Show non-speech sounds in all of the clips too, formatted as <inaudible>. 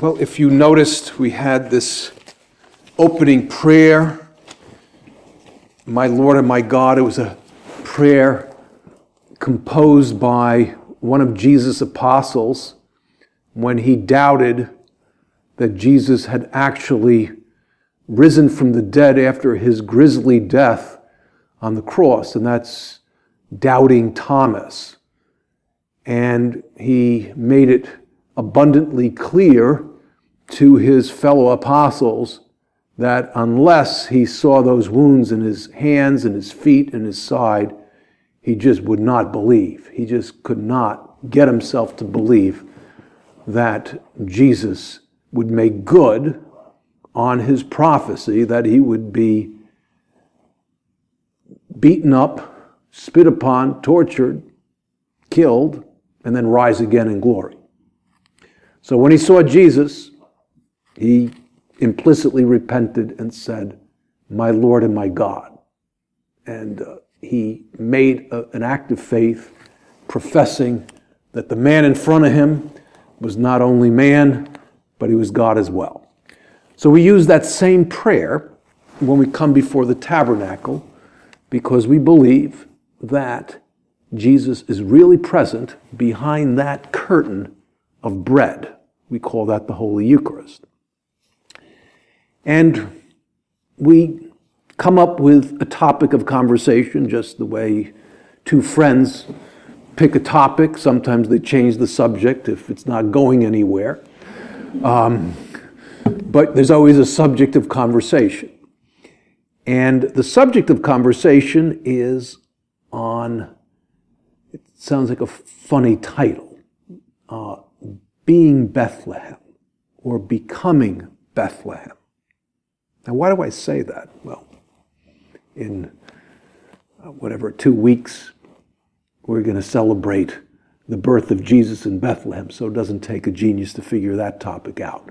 Well, if you noticed, we had this opening prayer. My Lord and my God, it was a prayer composed by one of Jesus' apostles when he doubted that Jesus had actually risen from the dead after his grisly death on the cross, and that's doubting Thomas. And he made it abundantly clear to his fellow apostles that unless he saw those wounds in his hands and his feet and his side, he just would not believe. He just could not get himself to believe that Jesus would make good on his prophecy that he would be beaten up, spit upon, tortured, killed, and then rise again in glory. So when he saw Jesus, he implicitly repented and said, My Lord and my God. And uh, he made a, an act of faith, professing that the man in front of him was not only man, but he was God as well. So we use that same prayer when we come before the tabernacle because we believe that Jesus is really present behind that curtain of bread. We call that the Holy Eucharist. And we come up with a topic of conversation just the way two friends pick a topic. Sometimes they change the subject if it's not going anywhere. Um, but there's always a subject of conversation. And the subject of conversation is on, it sounds like a funny title, uh, being Bethlehem or becoming Bethlehem. Now, why do I say that? Well, in uh, whatever, two weeks, we're going to celebrate the birth of Jesus in Bethlehem, so it doesn't take a genius to figure that topic out.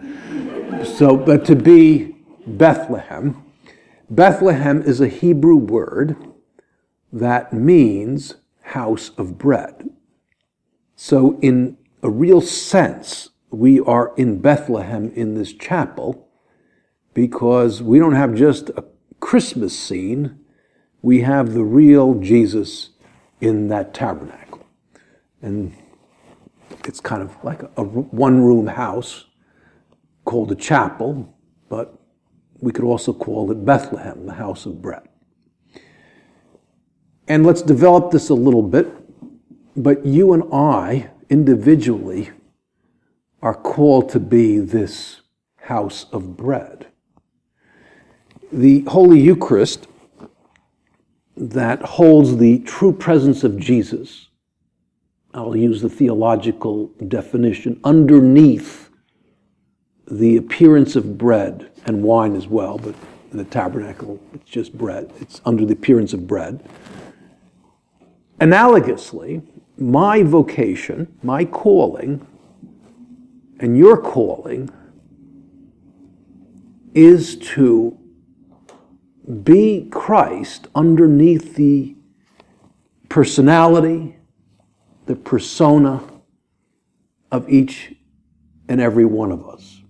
<laughs> so, but to be Bethlehem, Bethlehem is a Hebrew word that means house of bread. So, in a real sense, we are in Bethlehem in this chapel because we don't have just a Christmas scene, we have the real Jesus in that tabernacle. And it's kind of like a one room house called a chapel, but we could also call it Bethlehem, the house of bread. And let's develop this a little bit, but you and I individually are called to be this house of bread. The Holy Eucharist that holds the true presence of Jesus, I'll use the theological definition, underneath the appearance of bread and wine as well, but in the tabernacle, it's just bread. It's under the appearance of bread. Analogously, my vocation, my calling, and your calling is to be Christ underneath the personality, the persona of each and every one of us.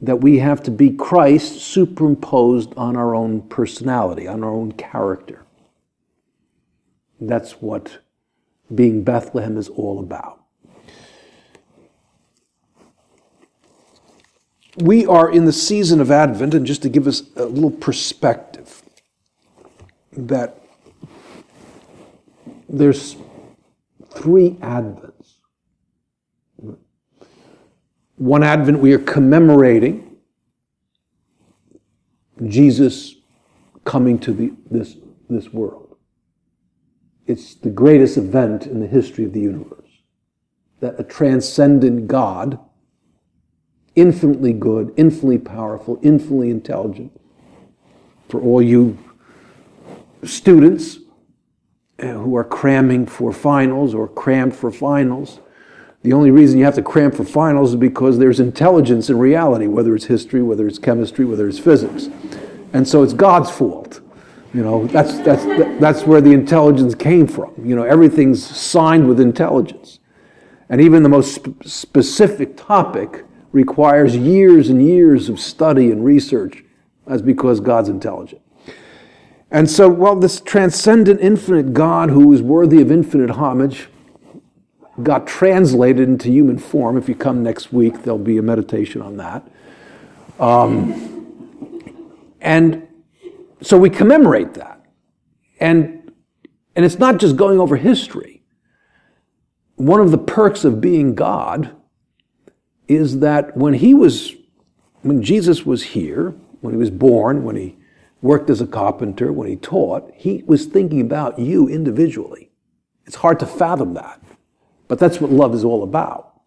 That we have to be Christ superimposed on our own personality, on our own character. That's what being Bethlehem is all about. we are in the season of Advent, and just to give us a little perspective, that there's three Advents. One Advent, we are commemorating Jesus coming to the, this, this world. It's the greatest event in the history of the universe. that a transcendent God, infinitely good, infinitely powerful, infinitely intelligent, for all you students uh, who are cramming for finals or crammed for finals, the only reason you have to cram for finals is because there's intelligence in reality, whether it's history, whether it's chemistry, whether it's physics. And so it's God's fault. You know, that's, that's, that's where the intelligence came from. You know, everything's signed with intelligence. And even the most sp- specific topic requires years and years of study and research. That's because God's intelligent. And so, well, this transcendent, infinite God who is worthy of infinite homage got translated into human form. If you come next week, there'll be a meditation on that. Um, and so we commemorate that. And, and it's not just going over history. One of the perks of being God is that when he was, when Jesus was here, when he was born, when he worked as a carpenter, when he taught, he was thinking about you individually. It's hard to fathom that. But that's what love is all about.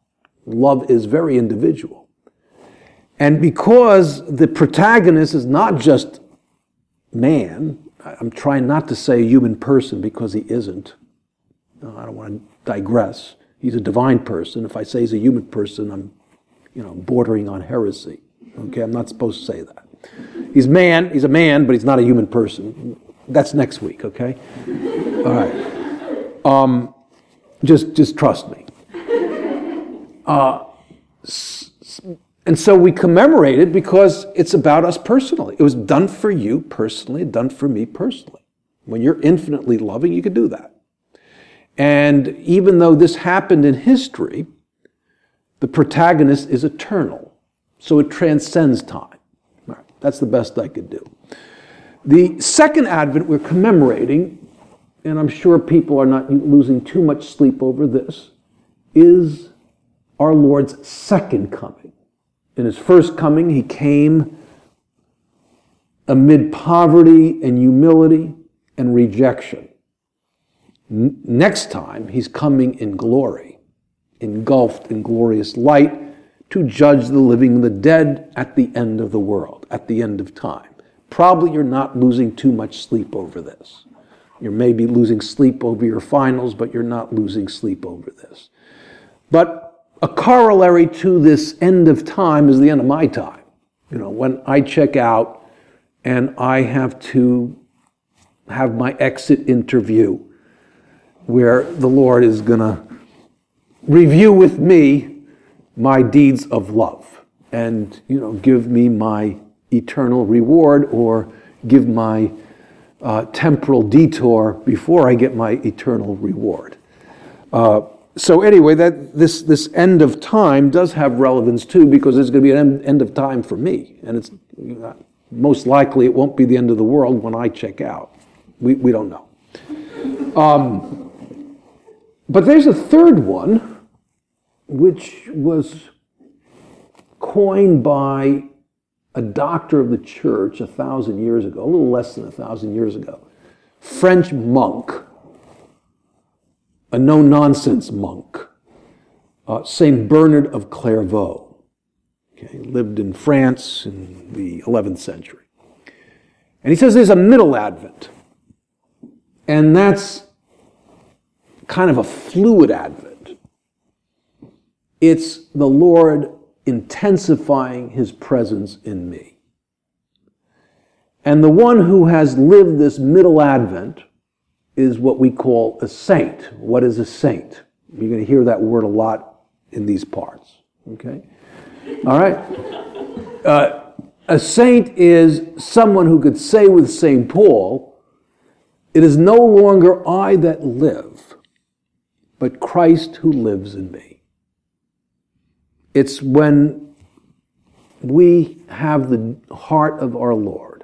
Love is very individual. And because the protagonist is not just man, I'm trying not to say human person because he isn't. I don't want to digress. He's a divine person. If I say he's a human person, I'm, you know, bordering on heresy. Okay, I'm not supposed to say that. He's man. He's a man, but he's not a human person. That's next week. Okay. All right. Um, just, just trust me. Uh, and so we commemorate it because it's about us personally. It was done for you personally, done for me personally. When you're infinitely loving, you can do that. And even though this happened in history, the protagonist is eternal. So it transcends time. That's the best I could do. The second Advent we're commemorating, and I'm sure people are not losing too much sleep over this, is our Lord's second coming. In his first coming, he came amid poverty and humility and rejection. N- next time, he's coming in glory, engulfed in glorious light to judge the living and the dead at the end of the world, at the end of time. Probably you're not losing too much sleep over this. You may be losing sleep over your finals, but you're not losing sleep over this. But a corollary to this end of time is the end of my time. You know, when I check out and I have to have my exit interview where the Lord is going to review with me my deeds of love and, you know, give me my eternal reward or give my uh, temporal detour before I get my eternal reward. Uh, so anyway, that this this end of time does have relevance too, because it's going to be an end, end of time for me, and it's most likely it won't be the end of the world when I check out. We we don't know. Um, but there's a third one, which was coined by a doctor of the church a thousand years ago, a little less than a thousand years ago, French monk a no nonsense monk, uh, Saint Bernard of Clairvaux. Okay, lived in France in the 11th century. And he says there's a middle advent. And that's kind of a fluid advent. It's the Lord intensifying his presence in me. And the one who has lived this middle advent is what we call a saint. What is a saint? You're going to hear that word a lot in these parts. Okay? All right? Uh, a saint is someone who could say with St. Paul, It is no longer I that live, but Christ who lives in me. It's when we have the heart of our Lord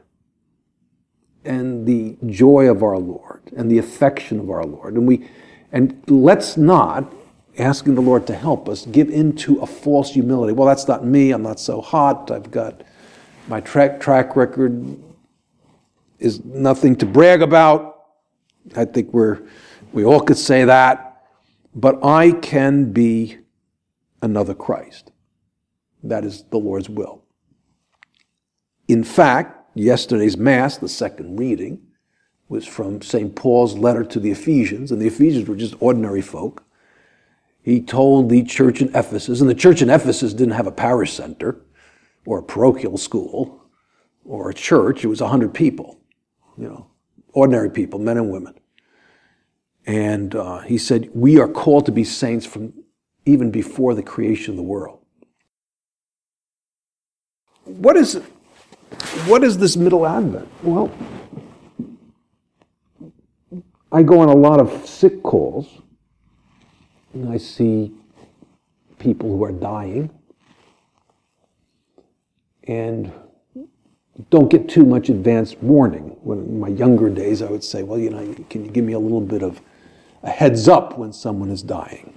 and the joy of our Lord and the affection of our Lord. And we and let's not, asking the Lord to help us, give into a false humility. Well, that's not me, I'm not so hot, I've got my track track record is nothing to brag about. I think we're we all could say that. but I can be another Christ. That is the Lord's will. In fact, yesterday's Mass, the second reading, was from St. Paul's letter to the Ephesians, and the Ephesians were just ordinary folk. He told the church in Ephesus, and the church in Ephesus didn't have a parish center or a parochial school or a church. It was 100 people, you know, ordinary people, men and women. And uh, he said, We are called to be saints from even before the creation of the world. What is, what is this middle advent? Well, I go on a lot of sick calls, and I see people who are dying, and don't get too much advance warning. When in my younger days, I would say, well, you know, can you give me a little bit of a heads up when someone is dying?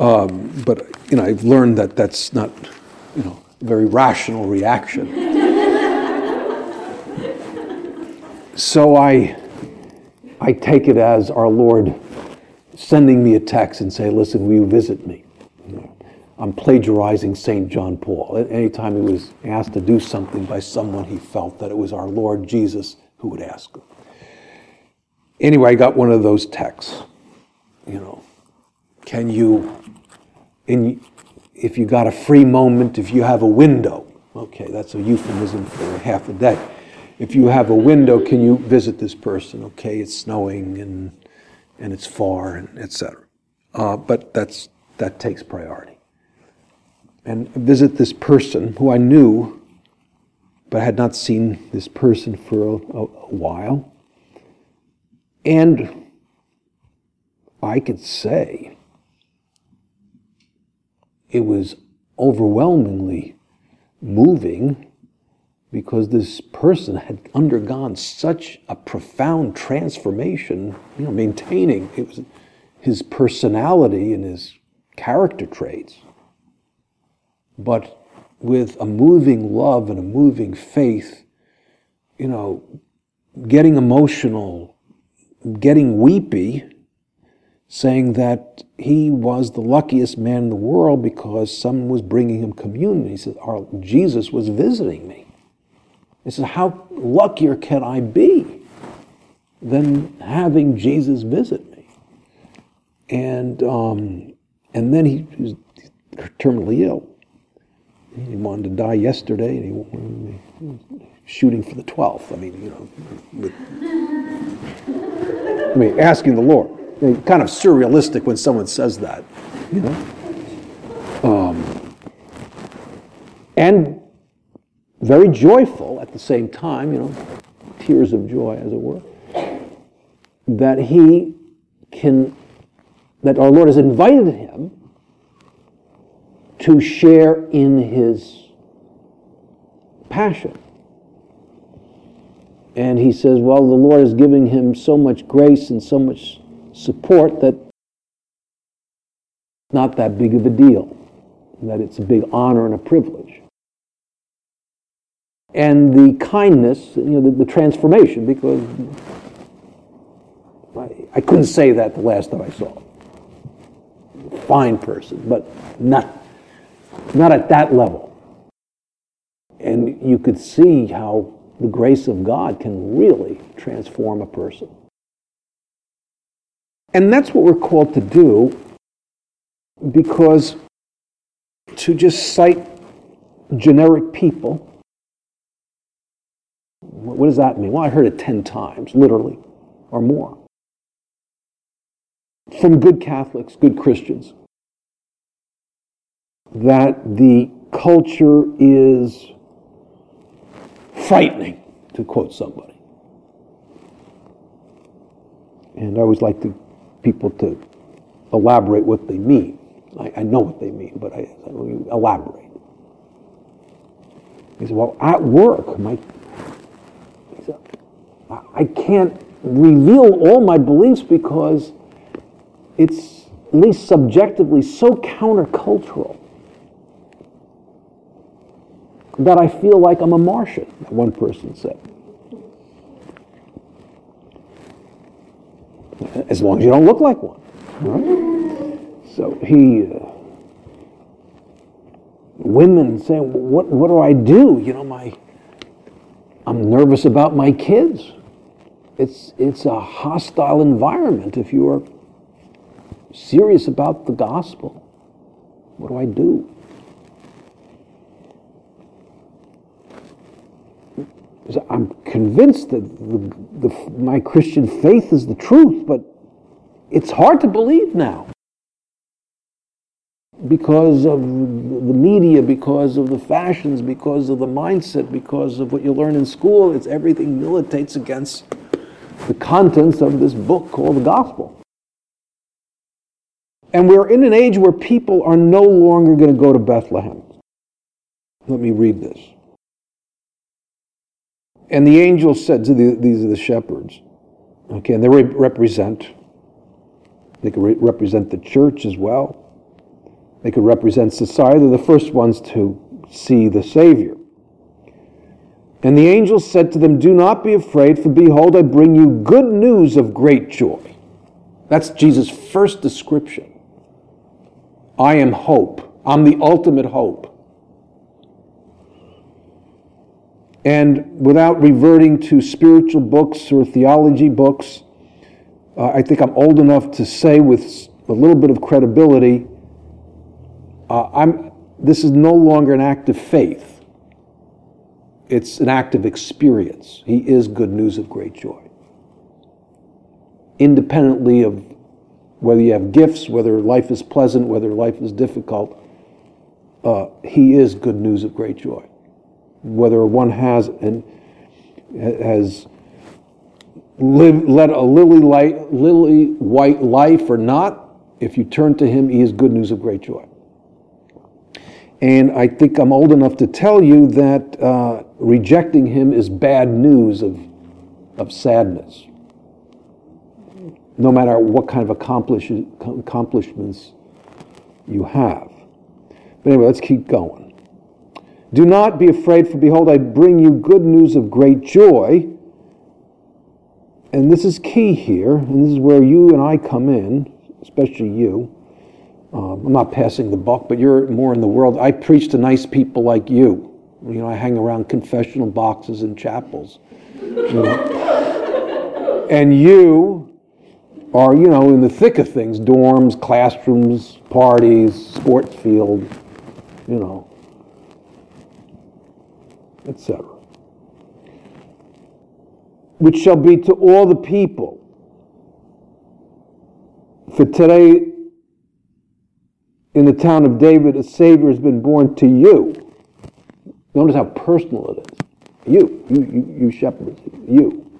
Um, but, you know, I've learned that that's not, you know, a very rational reaction. So I, I take it as our Lord sending me a text and say, listen, will you visit me? I'm plagiarizing St. John Paul. Anytime he was asked to do something by someone, he felt that it was our Lord Jesus who would ask him. Anyway, I got one of those texts. You know, can you, in, if you got a free moment, if you have a window, okay, that's a euphemism for half a day. If you have a window, can you visit this person? Okay, it's snowing and, and it's far, and etc. Uh, but that's, that takes priority and visit this person who I knew, but had not seen this person for a, a, a while. And I could say it was overwhelmingly moving because this person had undergone such a profound transformation, you know, maintaining it was his personality and his character traits but with a moving love and a moving faith, you know, getting emotional, getting weepy, saying that he was the luckiest man in the world because someone was bringing him communion. He said, Jesus was visiting me. He said, How luckier can I be than having Jesus visit me? And, um, and then he was terminally ill. He wanted to die yesterday, and he, was shooting for the 12th. I mean, you know, with, I mean, asking the Lord. Kind of surrealistic when someone says that, you know. Um, and very joyful at the same time, you know, tears of joy, as it were, that he can, that our Lord has invited him to share in his passion. And he says, well, the Lord is giving him so much grace and so much support that it's not that big of a deal, that it's a big honor and a privilege. And the kindness, you know, the, the transformation, because I, I couldn't say that the last time I saw him. Fine person, but not not at that level. And you could see how the grace of God can really transform a person. And that's what we're called to do because to just cite generic people, what does that mean? Well, I heard it 10 times, literally, or more. From good Catholics, good Christians that the culture is frightening, to quote somebody. And I always like to, people to elaborate what they mean. I, I know what they mean, but I, I elaborate. He said, well, at work, my, I can't reveal all my beliefs because it's at least subjectively so countercultural that I feel like I'm a Martian, one person said. As long as you don't look like one. Right? so he, uh, women saying, what, what do I do? You know, my, I'm nervous about my kids. It's, it's a hostile environment if you are serious about the gospel. What do I do? I'm convinced that the, the, my Christian faith is the truth, but it's hard to believe now because of the media, because of the fashions, because of the mindset, because of what you learn in school. It's everything militates against the contents of this book called the Gospel. And we're in an age where people are no longer going to go to Bethlehem. Let me read this. And the angel said to the, these are the shepherds. Okay, and they represent, they could re- represent the church as well. They could represent society. They're the first ones to see the Savior. And the angel said to them, Do not be afraid, for behold, I bring you good news of great joy. That's Jesus' first description. I am hope. I'm the ultimate hope. And without reverting to spiritual books or theology books, uh, I think I'm old enough to say with a little bit of credibility uh, I'm, this is no longer an act of faith, it's an act of experience. He is good news of great joy. Independently of whether you have gifts, whether life is pleasant, whether life is difficult, uh, He is good news of great joy. Whether one has and has lived, led a lily, light, lily white life or not, if you turn to Him, He is good news of great joy. And I think I'm old enough to tell you that uh, rejecting him is bad news of, of sadness. No matter what kind of accomplish, accomplishments you have. But anyway, let's keep going. Do not be afraid, for behold, I bring you good news of great joy. And this is key here, and this is where you and I come in, especially you. Um, I'm not passing the buck, but you're more in the world. I preach to nice people like you. You know, I hang around confessional boxes and chapels. You know. and you are, you know, in the thick of things dorms, classrooms, parties, sports field, you know, etc. Which shall be to all the people. For today, in the town of David, a Savior has been born to you. Notice how personal it is. You, you, you, you shepherds, you.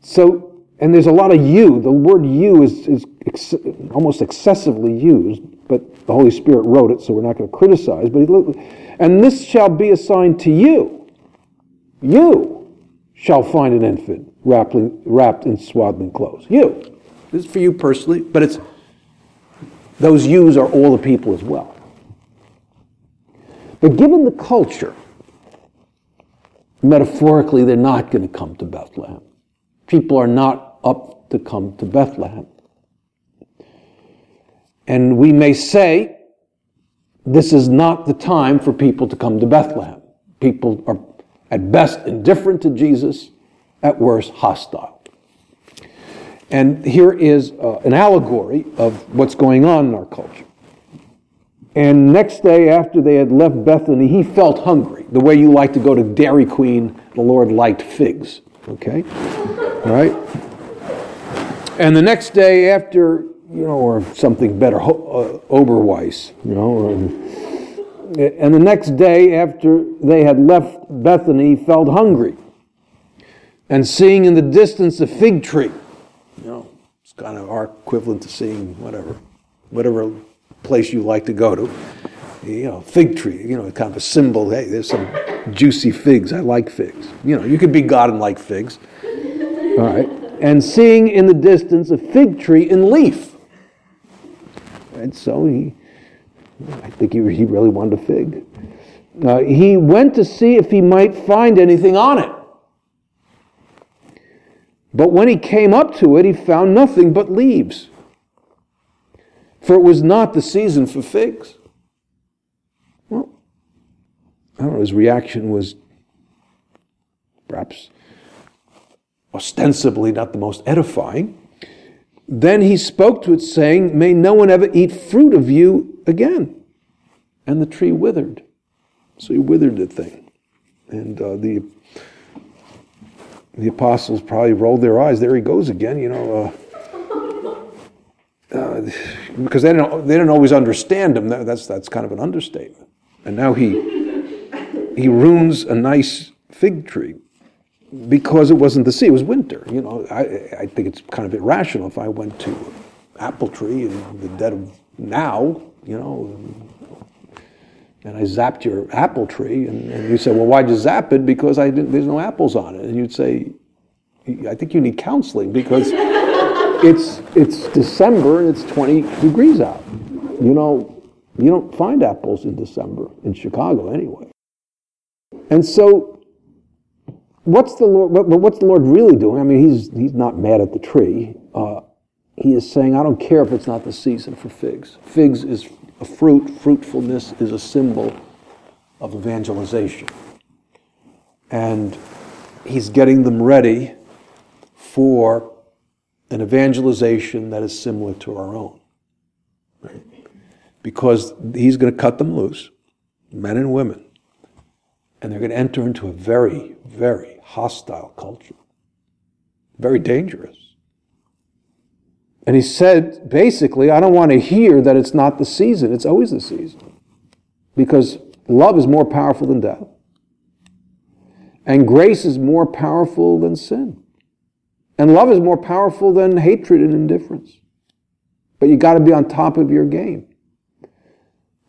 So, and there's a lot of you. The word you is, is ex- almost excessively used, but the Holy Spirit wrote it, so we're not going to criticize. But he, and this shall be a sign to you. You shall find an infant wrapped in, wrapped in swaddling clothes. You. This is for you personally, but it's those yous are all the people as well. But given the culture, metaphorically, they're not going to come to Bethlehem. People are not up to come to Bethlehem. And we may say, this is not the time for people to come to Bethlehem. People are at best indifferent to Jesus, at worst hostile. And here is uh, an allegory of what's going on in our culture. And next day, after they had left Bethany, he felt hungry, the way you like to go to Dairy Queen. The Lord liked figs. Okay? All right? And the next day, after, you know, or something better, uh, Oberweis, you know, and, and the next day, after they had left Bethany, he felt hungry. And seeing in the distance a fig tree, you know, it's kind of our equivalent to seeing whatever, whatever place you like to go to. You know, fig tree, you know, kind of a symbol. Hey, there's some juicy figs. I like figs. You know, you could be God and like figs. All right. And seeing in the distance a fig tree in leaf. And so he, I think he, he really wanted a fig. Uh, he went to see if he might find anything on it. But when he came up to it, he found nothing but leaves, for it was not the season for figs. Well, I don't know, his reaction was perhaps ostensibly not the most edifying. Then he spoke to it, saying, May no one ever eat fruit of you again. And the tree withered. So he withered the thing. And uh, the, the apostles probably rolled their eyes. There he goes again, you know. Uh, uh, because they didn't, they didn't always understand him. That's, that's kind of an understatement. And now he, he ruins a nice fig tree because it wasn't the sea, it was winter. You know, I, I think it's kind of irrational if I went to apple tree in the dead of now, you know, and I zapped your apple tree, and, and you said, well, why'd you zap it? Because I didn't, there's no apples on it. And you'd say, I think you need counseling because <laughs> it's, it's December and it's 20 degrees out. You know, you don't find apples in December, in Chicago anyway. And so what's the Lord? What, what's the Lord really doing? I mean, he's he's not mad at the tree. Uh, he is saying, I don't care if it's not the season for figs. Figs is a fruit. Fruitfulness is a symbol of evangelization, and he's getting them ready for an evangelization that is similar to our own. Because he's going to cut them loose, men and women, and they're going to enter into a very, very hostile culture. Very dangerous. And he said, basically, I don't want to hear that it's not the season. It's always the season. Because love is more powerful than death. And grace is more powerful than sin. And love is more powerful than hatred and indifference. But you got to be on top of your game.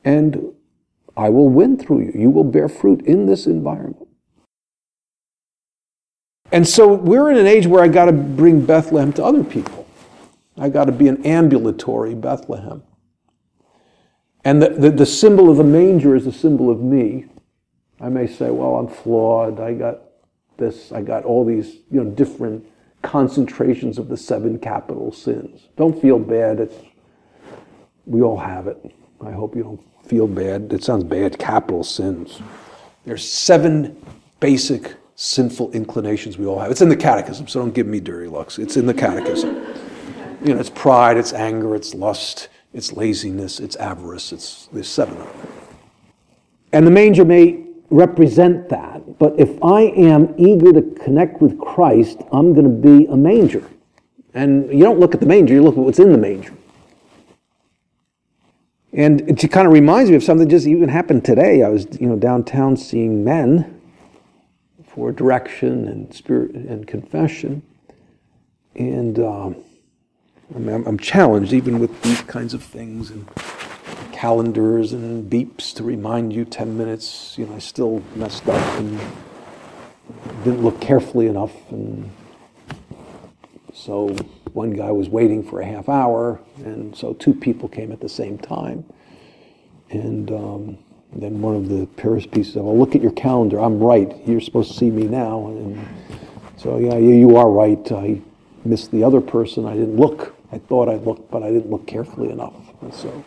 And I will win through you. You will bear fruit in this environment. And so we're in an age where I got to bring Bethlehem to other people. I got to be an ambulatory Bethlehem. And the, the, the, symbol of the manger is a symbol of me. I may say, well, I'm flawed. I got this. I got all these you know, different concentrations of the seven capital sins. Don't feel bad. It's, we all have it. I hope you don't feel bad. It sounds bad. Capital sins. There's seven basic sinful inclinations we all have. It's in the catechism, so don't give me dirty looks. It's in the catechism. You know, it's pride, it's anger, it's lust, it's laziness, it's avarice. It's there's seven of them. And the manger may represent that, but if I am eager to connect with Christ, I'm going to be a manger. And you don't look at the manger, you look at what's in the manger. And it kind of reminds me of something just even happened today. I was, you know, downtown seeing men for direction and spirit and confession. And um, I mean, I'm, challenged even with these kinds of things and calendars and beeps to remind you 10 minutes. You know, I still messed up and didn't look carefully enough. And so one guy was waiting for a half hour, and so two people came at the same time. And um, then one of the Paris pieces, well, look at your calendar. I'm right. You're supposed to see me now. And so, yeah, you are right. I missed the other person. I didn't look. I thought I looked, but I didn't look carefully enough. And so,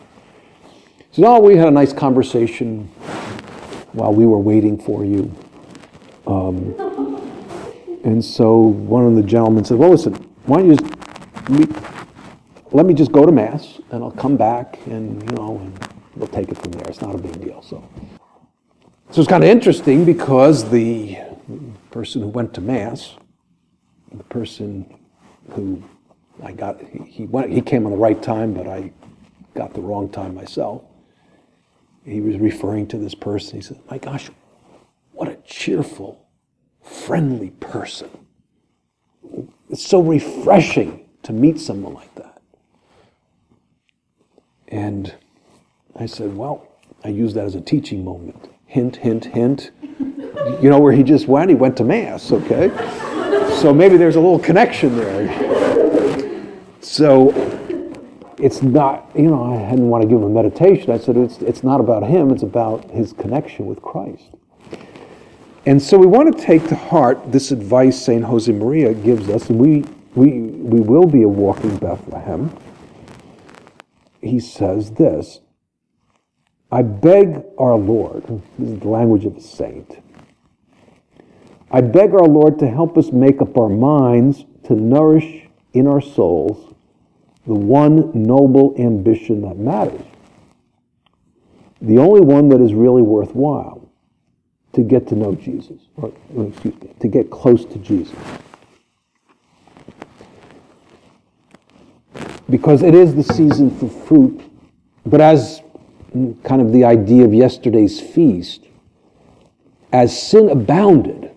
so now we had a nice conversation while we were waiting for you. Um, and so one of the gentlemen said, well, listen, why don't you just meet, let me just go to Mass, and I'll come back, and, you know, and we'll take it from there. It's not a big deal. So, so it's kind of interesting because the person who went to mass, the person who I got, he, went, he came on the right time, but I got the wrong time myself. He was referring to this person. He said, "My gosh, what a cheerful, friendly person! It's so refreshing to meet someone like that." And I said, Well, I use that as a teaching moment. Hint, hint, hint. <laughs> You know where he just went? He went to Mass, okay? So maybe there's a little connection there. So it's not, you know, I didn't want to give him a meditation. I said, it's, it's not about him, it's about his connection with Christ. And so we want to take to heart this advice St. Josemaria gives us, and we, we, we will be a walking Bethlehem. he says this I beg our Lord, this is the language of a saint. I beg our Lord to help us make up our minds to nourish in our souls the one noble ambition that matters. The only one that is really worthwhile to get to know Jesus, or excuse me, to get close to Jesus. Because it is the season for fruit, but as kind of the idea of yesterday's feast, as sin abounded,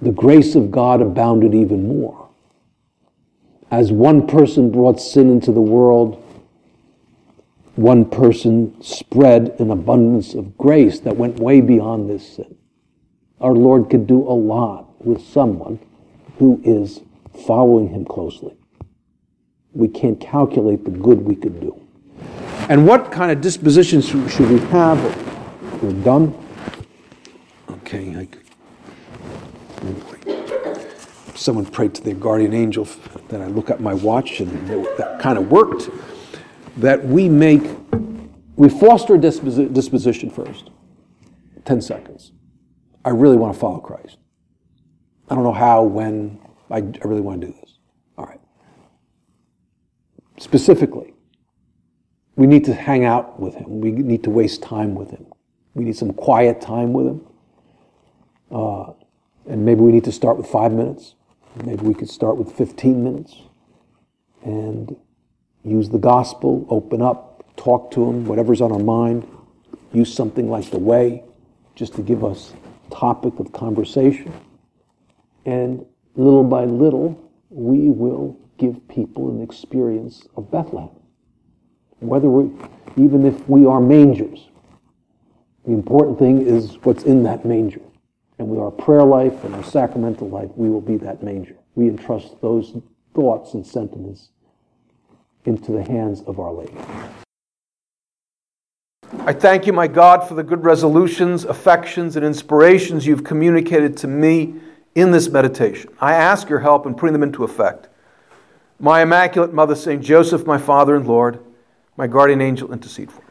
the grace of God abounded even more. As one person brought sin into the world, one person spread an abundance of grace that went way beyond this sin. Our Lord could do a lot with someone who is following him closely. We can't calculate the good we could do. And what kind of dispositions should we have? We're done. Okay. I, someone prayed to their guardian angel that I look at my watch, and that kind of worked. That we make, we foster a disposi- disposition first. 10 seconds. I really want to follow Christ. I don't know how, when, I, I really want to do this. All right. Specifically, we need to hang out with him. We need to waste time with him. We need some quiet time with him. Uh, and maybe we need to start with five minutes. Maybe we could start with 15 minutes and use the gospel, open up, talk to them, whatever's on our mind. Use something like the way just to give us topic of conversation. And little by little, we will give people an experience of Bethlehem. Whether we, even if we are mangers, the important thing is what's in that manger. And with our prayer life and our sacramental life, we will be that manger. We entrust those thoughts and sentiments into the hands of Our Lady. I thank you, my God, for the good resolutions, affections, and inspirations you've communicated to me in this meditation. I ask your help in putting them into effect. My Immaculate Mother, St. Joseph, my Father and Lord, my guardian angel, intercede for me.